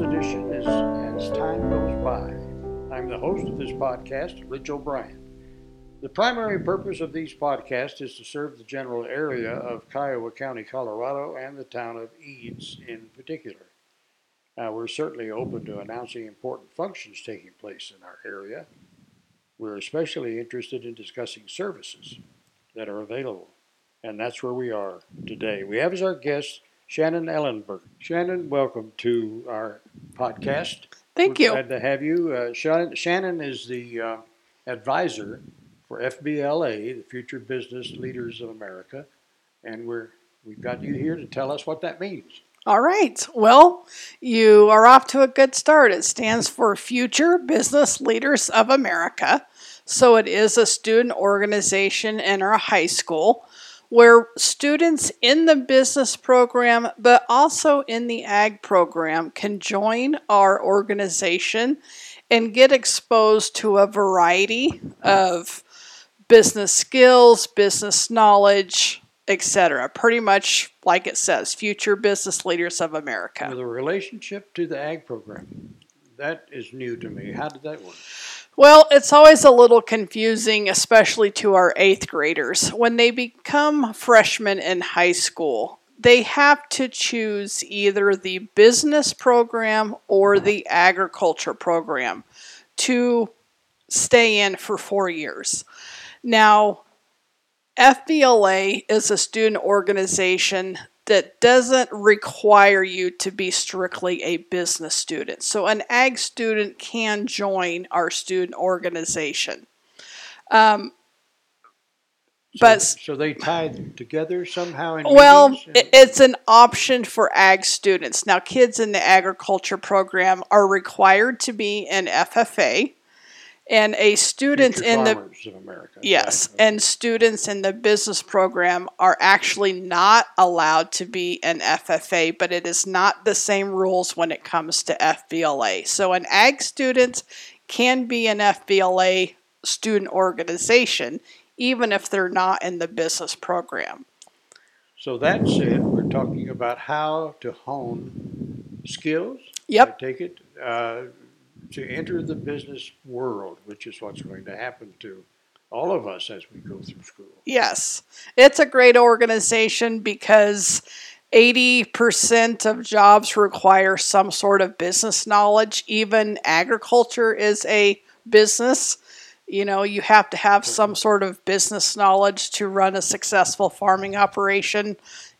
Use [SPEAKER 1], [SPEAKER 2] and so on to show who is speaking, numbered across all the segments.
[SPEAKER 1] edition is As Time Goes By. I'm the host of this podcast, Rich O'Brian. The primary purpose of these podcasts is to serve the general area of Kiowa County, Colorado, and the town of Eads in particular. Now, we're certainly open to announcing important functions taking place in our area. We're especially interested in discussing services that are available, and that's where we are today. We have as our guest Shannon Ellenberg. Shannon, welcome to our podcast.
[SPEAKER 2] Thank
[SPEAKER 1] We're
[SPEAKER 2] you.
[SPEAKER 1] Glad to have you. Uh, Shannon, Shannon is the uh, advisor for FBLA, the Future Business Leaders of America, and we're we've got you here to tell us what that means.
[SPEAKER 2] All right. Well, you are off to a good start. It stands for Future Business Leaders of America. So it is a student organization in our high school where students in the business program, but also in the ag program, can join our organization and get exposed to a variety of business skills, business knowledge, etc. Pretty much like it says, future business leaders of America.
[SPEAKER 1] A relationship to the ag program, that is new to me. How did that work?
[SPEAKER 2] Well, it's always a little confusing, especially to our eighth graders. When they become freshmen in high school, they have to choose either the business program or the agriculture program to stay in for four years. Now, FBLA is a student organization that doesn't require you to be strictly a business student. So, an ag student can join our student organization. Um,
[SPEAKER 1] So,
[SPEAKER 2] But-
[SPEAKER 1] so they tied together somehow in
[SPEAKER 2] well, it's an option for ag students. Now, kids in the agriculture program are required to be in FFA, and a student
[SPEAKER 1] Future
[SPEAKER 2] in the
[SPEAKER 1] of America.
[SPEAKER 2] Yes,
[SPEAKER 1] Right.
[SPEAKER 2] and students in the business program are actually not allowed to be an FFA, but it is not the same rules when it comes to FBLA. So, an ag student can be an FBLA student organization, even if they're not in the business program.
[SPEAKER 1] So that said, we're talking about how to hone skills.
[SPEAKER 2] Yep.
[SPEAKER 1] I take it uh, to enter the business world, which is what's going to happen to all of us as we go through school.
[SPEAKER 2] Yes, it's a great organization because 80% of jobs require some sort of business knowledge. Even agriculture is a business. You know, you have to have some sort of business knowledge to run a successful farming operation.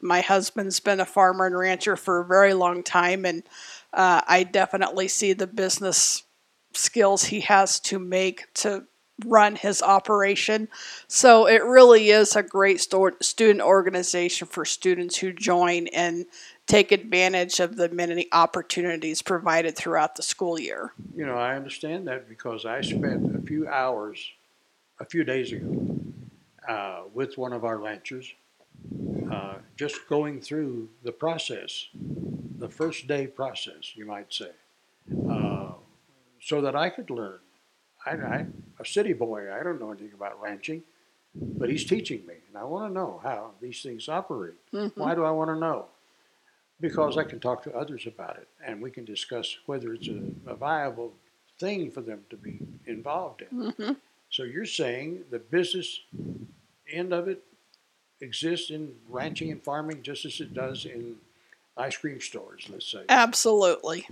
[SPEAKER 2] My husband's been a farmer and rancher for a very long time, and uh, I definitely see the business skills he has to make to run his operation. So it really is a great student organization for students who join and take advantage of the many opportunities provided throughout the school year.
[SPEAKER 1] You know, I understand that because I spent a few hours a few days ago uh, with one of our ranchers, uh, just going through the process, the first day process, you might say, uh, so that I could learn. I, I, a city boy, I don't know anything about ranching, but he's teaching me, and I want to know how these things operate.
[SPEAKER 2] Mhm.
[SPEAKER 1] Why do I want to know? Because I can talk to others about it, and we can discuss whether it's a, a viable thing for them to be involved in.
[SPEAKER 2] Mhm.
[SPEAKER 1] So you're saying the business end of it exists in ranching and farming just as it does in ice cream stores, let's say.
[SPEAKER 2] Absolutely.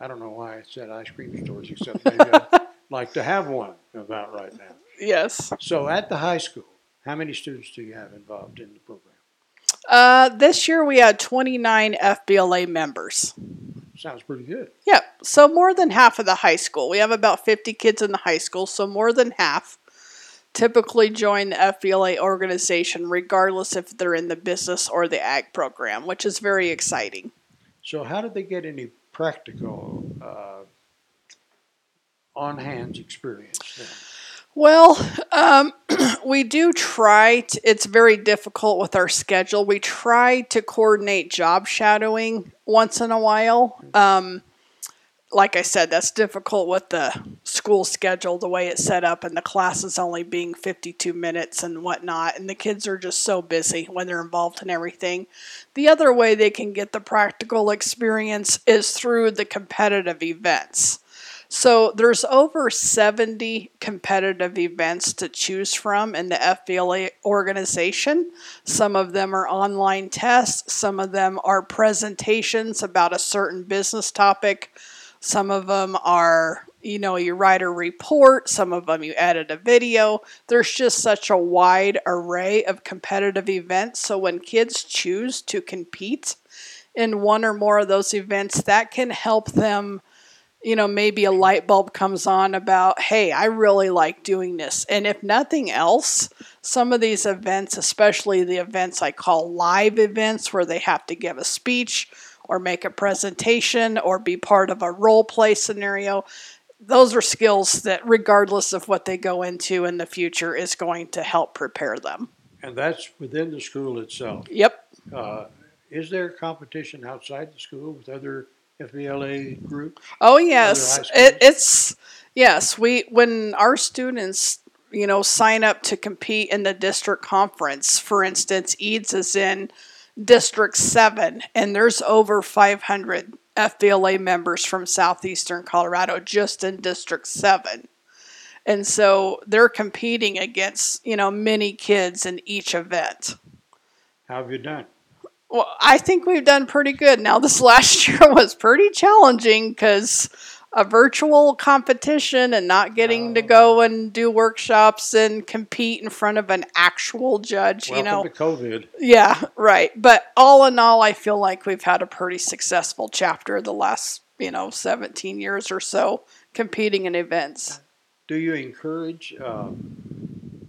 [SPEAKER 1] I don't know why I said ice cream stores, except maybe I'd like to have one about right now.
[SPEAKER 2] Yes.
[SPEAKER 1] So at the high school, how many students do you have involved in the program?
[SPEAKER 2] Uh, this year we had 29 FBLA members.
[SPEAKER 1] Sounds pretty good.
[SPEAKER 2] Yep. So more than half of the high school. We have about 50 kids in the high school, so more than half typically join the FBLA organization, regardless if they're in the business or the ag program, which is very exciting.
[SPEAKER 1] So how did they get any practical uh, on hands experience then?
[SPEAKER 2] Well, um, we do try. To, it's very difficult with our schedule. We try to coordinate job shadowing once in a while. Um, like I said, that's difficult with the school schedule, the way it's set up, and the classes only being 52 minutes and whatnot. And the kids are just so busy when they're involved in everything. The other way they can get the practical experience is through the competitive events. So there's over 70 competitive events to choose from in the FBLA organization. Some of them are online tests, some of them are presentations about a certain business topic. Some of them are, you know, you write a report, some of them you edit a video. There's just such a wide array of competitive events. So when kids choose to compete in one or more of those events, that can help them you know, maybe a light bulb comes on about, hey, I really like doing this. And if nothing else, some of these events, especially the events I call live events, where they have to give a speech or make a presentation or be part of a role play scenario, those are skills that, regardless of what they go into in the future, is going to help prepare them.
[SPEAKER 1] And that's within the school itself.
[SPEAKER 2] Yep.
[SPEAKER 1] Uh, is there competition outside the school with other FBLA groups?
[SPEAKER 2] Oh yes, it, it's yes. We when our students you know sign up to compete in the district conference, for instance, Eads is in District Seven, and there's over 500 FBLA members from southeastern Colorado just in District Seven. And so they're competing against, you know, many kids in each event.
[SPEAKER 1] How have you done?
[SPEAKER 2] Well, I think we've done pretty good. Now, this last year was pretty challenging because a virtual competition and not getting to go and do workshops and compete in front of an actual judge.
[SPEAKER 1] Welcome
[SPEAKER 2] you know,
[SPEAKER 1] COVID.
[SPEAKER 2] Yeah, right. But all in all, I feel like we've had a pretty successful chapter the last you know 17 years or so competing in events.
[SPEAKER 1] Do you encourage um,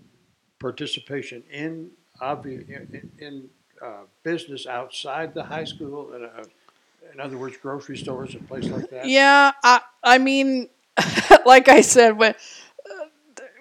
[SPEAKER 1] participation in, in, in uh, business outside the high school? In, a, in other words, grocery stores and places like that?
[SPEAKER 2] Yeah, I, I mean, like I said, when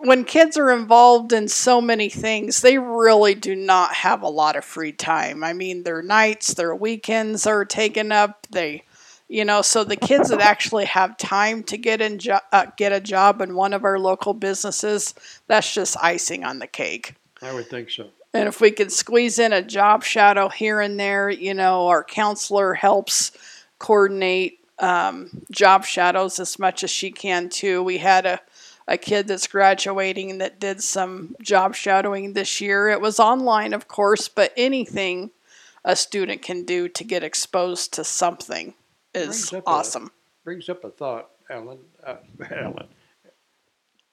[SPEAKER 2] when kids are involved in so many things, they really do not have a lot of free time. I mean, their nights, their weekends are taken up. They, you know, so the kids that actually have time to get in jo- uh, get a job in one of our local businesses, that's just icing on the cake.
[SPEAKER 1] I would think so.
[SPEAKER 2] And if we could squeeze in a job shadow here and there, you know, our counselor helps coordinate um, job shadows as much as she can too. We had a, a kid that's graduating that did some job shadowing this year. It was online, of course, but anything a student can do to get exposed to something is
[SPEAKER 1] Brings
[SPEAKER 2] awesome.
[SPEAKER 1] A, brings up a thought, Ellen. Uh, Ellen.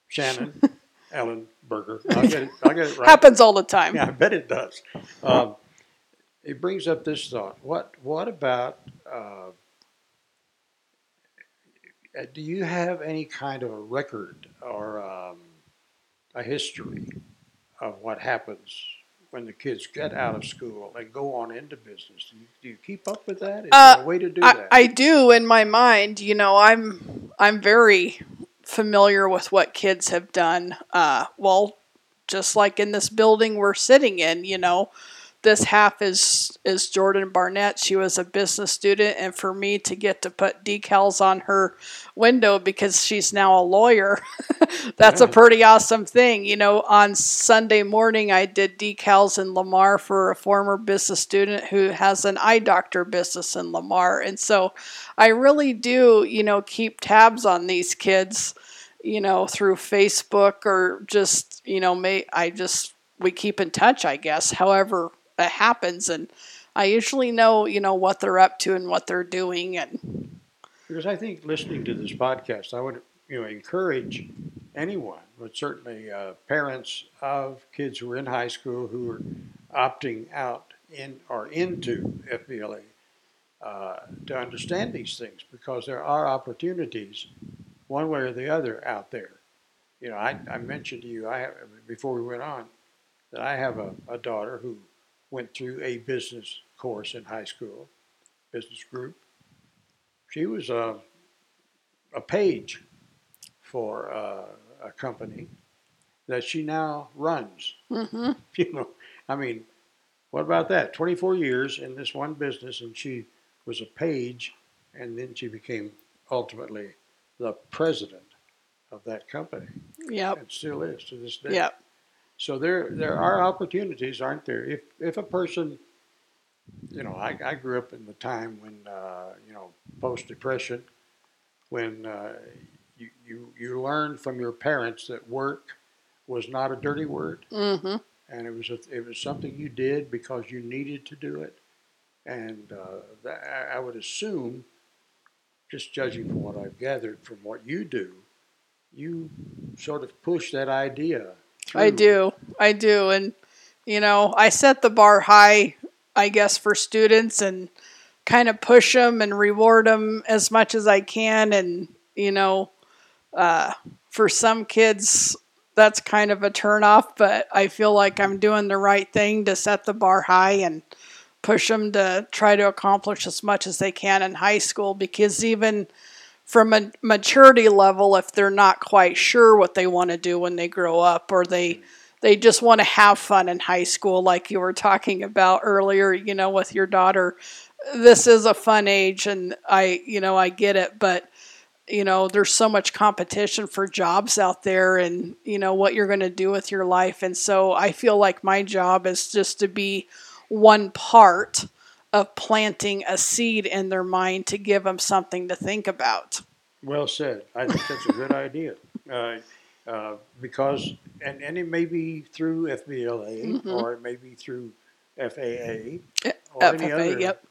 [SPEAKER 1] Shannon. Ellen Berger. I'll get it, I'll get it right.
[SPEAKER 2] Happens all the time.
[SPEAKER 1] Yeah, I bet it does. Um, it brings up this thought. What What about? Uh, uh, do you have any kind of a record or um, a history of what happens when the kids get out of school and go on into business? Do you, do you keep up with that? Is
[SPEAKER 2] Uh,
[SPEAKER 1] there a way to do
[SPEAKER 2] I,
[SPEAKER 1] that?
[SPEAKER 2] I do in my mind. You know, I'm I'm very familiar with what kids have done. Uh, well, just like in this building we're sitting in, you know, this half is is Jordan Barnett. She was a business student, and for me to get to put decals on her window because she's now a lawyer, that's a pretty awesome thing. You know, on Sunday morning I did decals in Lamar for a former business student who has an eye doctor business in Lamar, and so I really do, you know, keep tabs on these kids, you know, through Facebook or just, you know, may I just we keep in touch, I guess. However, it happens, and I usually know, you know, what they're up to and what they're doing, and
[SPEAKER 1] Because I think listening to this podcast, I would you know encourage anyone, but certainly uh, parents of kids who are in high school who are opting out in or into FBLA uh, to understand these things because there are opportunities, one way or the other, out there. You know, I, I mentioned to you I have, before we went on that I have a, a daughter who went through a business course in high school, business group she was a, a page for uh, a company that she now runs.
[SPEAKER 2] hmm
[SPEAKER 1] You know, I mean, what about that? 24 years in this one business, and she was a page, and then she became ultimately the president of that company.
[SPEAKER 2] Yep.
[SPEAKER 1] It still is to this day.
[SPEAKER 2] Yep.
[SPEAKER 1] So there there are opportunities, aren't there? If if a person, you know, I, I grew up in the time when uh, you know post depression, when uh, you you you learned from your parents that work was not a dirty word,
[SPEAKER 2] Mm-hmm.
[SPEAKER 1] and it was a, it was something you did because you needed to do it, and uh, that, I- I would assume, just judging from what I've gathered from what you do, you sort of push that idea.
[SPEAKER 2] I do. I do. And, you know, I set the bar high, I guess, for students and kind of push them and reward them as much as I can. And, you know, uh, for some kids, that's kind of a turnoff, but I feel like I'm doing the right thing to set the bar high and push them to try to accomplish as much as they can in high school because even from a maturity level if they're not quite sure what they want to do when they grow up or they they just want to have fun in high school like you were talking about earlier you know with your daughter. This is a fun age and i you know i get it but you know there's so much competition for jobs out there and you know what you're going to do with your life. And so i feel like my job is just to be one part of planting a seed in their mind to give them something to think about
[SPEAKER 1] Well said. I think that's a good idea. Uh, uh, because, and, and it may be through FBLA
[SPEAKER 2] Mhm.
[SPEAKER 1] or it may be through FAA or any other.
[SPEAKER 2] yep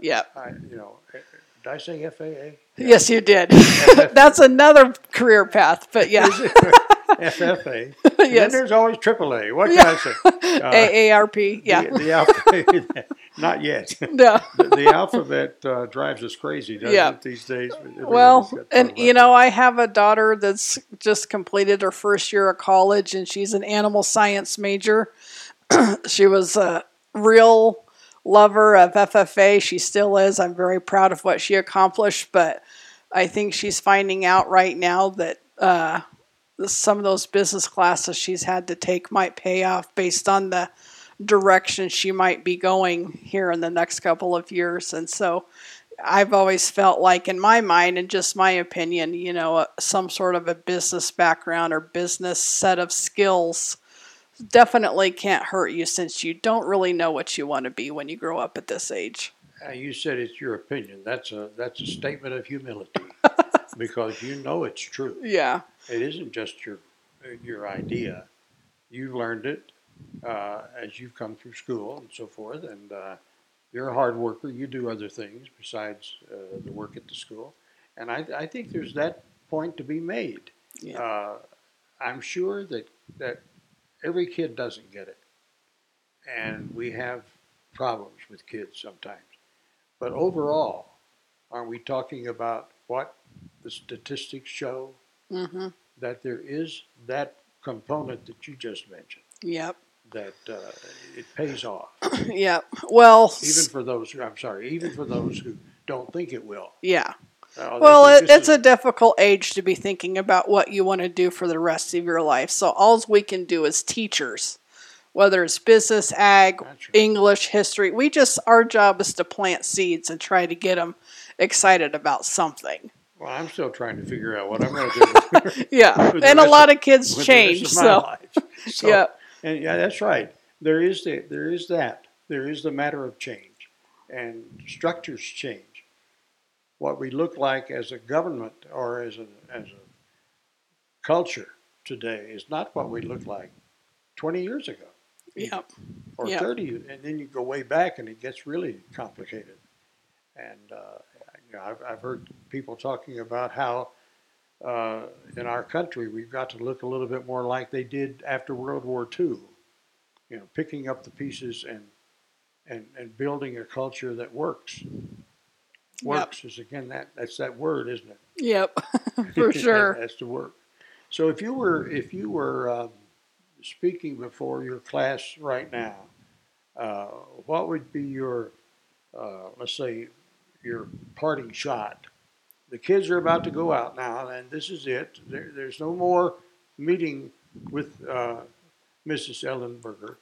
[SPEAKER 2] yep
[SPEAKER 1] I, you know, eh, did I say FAA?
[SPEAKER 2] yes you did that's another career path but yeah
[SPEAKER 1] FFA. And then there's always AAA. What can I say? Uh,
[SPEAKER 2] aarp yeah
[SPEAKER 1] The, the alphabet, not yet.
[SPEAKER 2] no
[SPEAKER 1] The, the alphabet uh, drives us crazy, doesn't
[SPEAKER 2] Yeah.
[SPEAKER 1] it, these days?
[SPEAKER 2] Well, and you know, I have a daughter that's just completed her first year of college, and she's an animal science major. she was a real lover of FFA. She still is. I'm very proud of what she accomplished, but I think she's finding out right now that uh, some of those business classes she's had to take might pay off based on the direction she might be going here in the next couple of years. And so I've always felt like, in my mind, and just my opinion, you know, uh, some sort of a business background or business set of skills definitely can't hurt you since you don't really know what you want to be when you grow up at this age.
[SPEAKER 1] Uh, you said it's your opinion. That's a that's a statement of humility because you know it's true.
[SPEAKER 2] Yeah.
[SPEAKER 1] It isn't just your your idea. You've learned it uh, as you've come through school and so forth, and uh, you're a hard worker. You do other things besides uh, the work at the school, and I, I think there's that point to be made.
[SPEAKER 2] Yeah.
[SPEAKER 1] Uh, I'm sure that that every kid doesn't get it, and we have problems with kids sometimes. But overall, aren't we talking about what the statistics show
[SPEAKER 2] Mm-hmm.
[SPEAKER 1] that there is that component that you just mentioned
[SPEAKER 2] Yep.
[SPEAKER 1] that uh, it pays off,
[SPEAKER 2] Yep. Well.
[SPEAKER 1] even for those who I'm sorry, even for those who don't think it will.
[SPEAKER 2] yeah.
[SPEAKER 1] Uh,
[SPEAKER 2] Well, it, it's a difficult age to be thinking about what you want to do for the rest of your life. So all we can do as teachers, whether it's business, ag,
[SPEAKER 1] right.
[SPEAKER 2] English, history, we just our job is to plant seeds and try to get them excited about something.
[SPEAKER 1] Well, I'm still trying to figure out what I'm going to do.
[SPEAKER 2] Yeah, and a lot
[SPEAKER 1] of-
[SPEAKER 2] kids
[SPEAKER 1] with the rest
[SPEAKER 2] change.
[SPEAKER 1] of
[SPEAKER 2] So.
[SPEAKER 1] So-
[SPEAKER 2] yeah,
[SPEAKER 1] And yeah, that's right. There is the, there is that. There is the matter of change, and structures change. What we look like as a government or as a as a culture today is not what we looked like 20 years ago
[SPEAKER 2] yeah,
[SPEAKER 1] or
[SPEAKER 2] Yeah.
[SPEAKER 1] 30, and then you go way back and it gets really complicated. And uh, you know, I've, I've heard people talking about how uh, in our country we've got to look a little bit more like they did after World War II. You know, picking up the pieces and and and building a culture that works. Works is again that that's that word, isn't it?
[SPEAKER 2] yep, for sure.
[SPEAKER 1] That's the word. So if you were if you were um, speaking before your class right now, uh, what would be your uh, let's say your parting shot? The kids are about to go out now, and this is it. There, there's no more meeting with uh, Mrs. Ellenberger.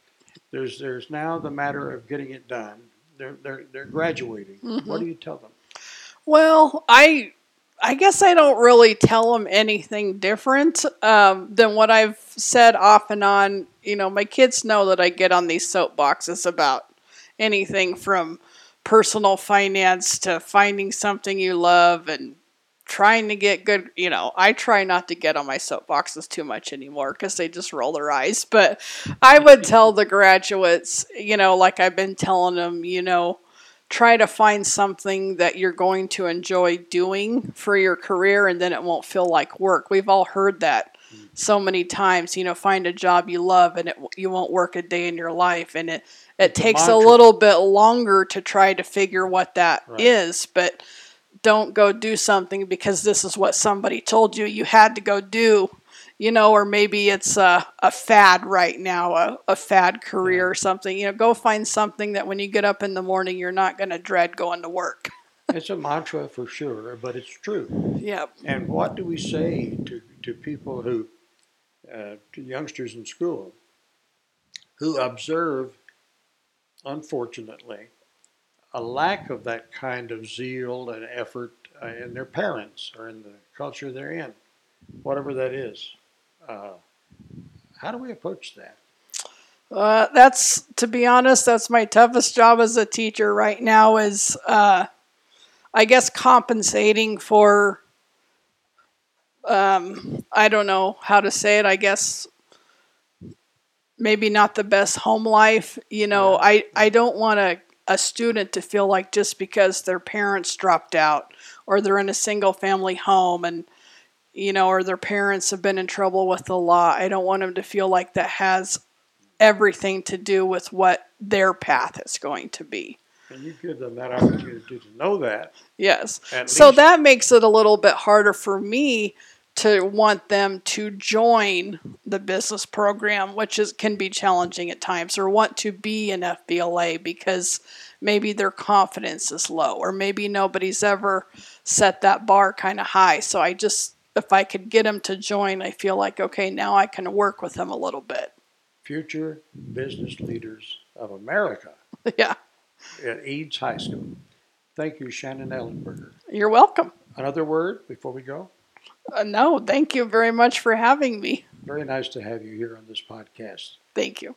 [SPEAKER 1] There's there's now the matter of getting it done. They're they're they're graduating. What do you tell them?
[SPEAKER 2] Well, I I guess I don't really tell them anything different um, than what I've said off and on. You know, my kids know that I get on these soapboxes about anything from personal finance to finding something you love and trying to get good. You know, I try not to get on my soapboxes too much anymore because they just roll their eyes. But I would tell the graduates, you know, like I've been telling them, you know, try to find something that you're going to enjoy doing for your career and then it won't feel like work. We've all heard that so many times, you know, find a job you love and it you won't work a day in your life and it it
[SPEAKER 1] It's
[SPEAKER 2] takes a
[SPEAKER 1] mantra.
[SPEAKER 2] little bit longer to try to figure what that is,
[SPEAKER 1] Right.
[SPEAKER 2] but don't go do something because this is what somebody told you you had to go do you know, or maybe it's a, a fad right now, a, a fad career or something. You know, go find something that when you get up in the morning, you're not going to dread going to work.
[SPEAKER 1] It's a mantra for sure, but it's true.
[SPEAKER 2] Yep.
[SPEAKER 1] And what do we say to, to people who, uh, to youngsters in school, who observe, unfortunately, a lack of that kind of zeal and effort uh, in their parents or in the culture they're in, whatever that is? Uh, how do we approach that?
[SPEAKER 2] Uh, that's, to be honest, that's my toughest job as a teacher right now is, uh, I guess, compensating for, um, I don't know how to say it, I guess, maybe not the best home life. You know,
[SPEAKER 1] Yeah.
[SPEAKER 2] I, I don't want a, a student to feel like just because their parents dropped out or they're in a single family home and, you know, or their parents have been in trouble with the law, I don't want them to feel like that has everything to do with what their path is going to be.
[SPEAKER 1] And you give them that opportunity to know that.
[SPEAKER 2] Yes. So
[SPEAKER 1] least-
[SPEAKER 2] that makes it a little bit harder for me to want them to join the business program, which is can be challenging at times, or want to be an FBLA because maybe their confidence is low, or maybe nobody's ever set that bar kind of high. So I just if I could get them to join, I feel like okay, now I can work with them a little bit.
[SPEAKER 1] Future business leaders of America
[SPEAKER 2] yeah,
[SPEAKER 1] at Eads High School. Thank you, Shannon Ellenberger.
[SPEAKER 2] you're welcome.
[SPEAKER 1] Another word before we go?
[SPEAKER 2] Uh, no, thank you very much for having me.
[SPEAKER 1] Very nice to have you here on this podcast.
[SPEAKER 2] Thank you.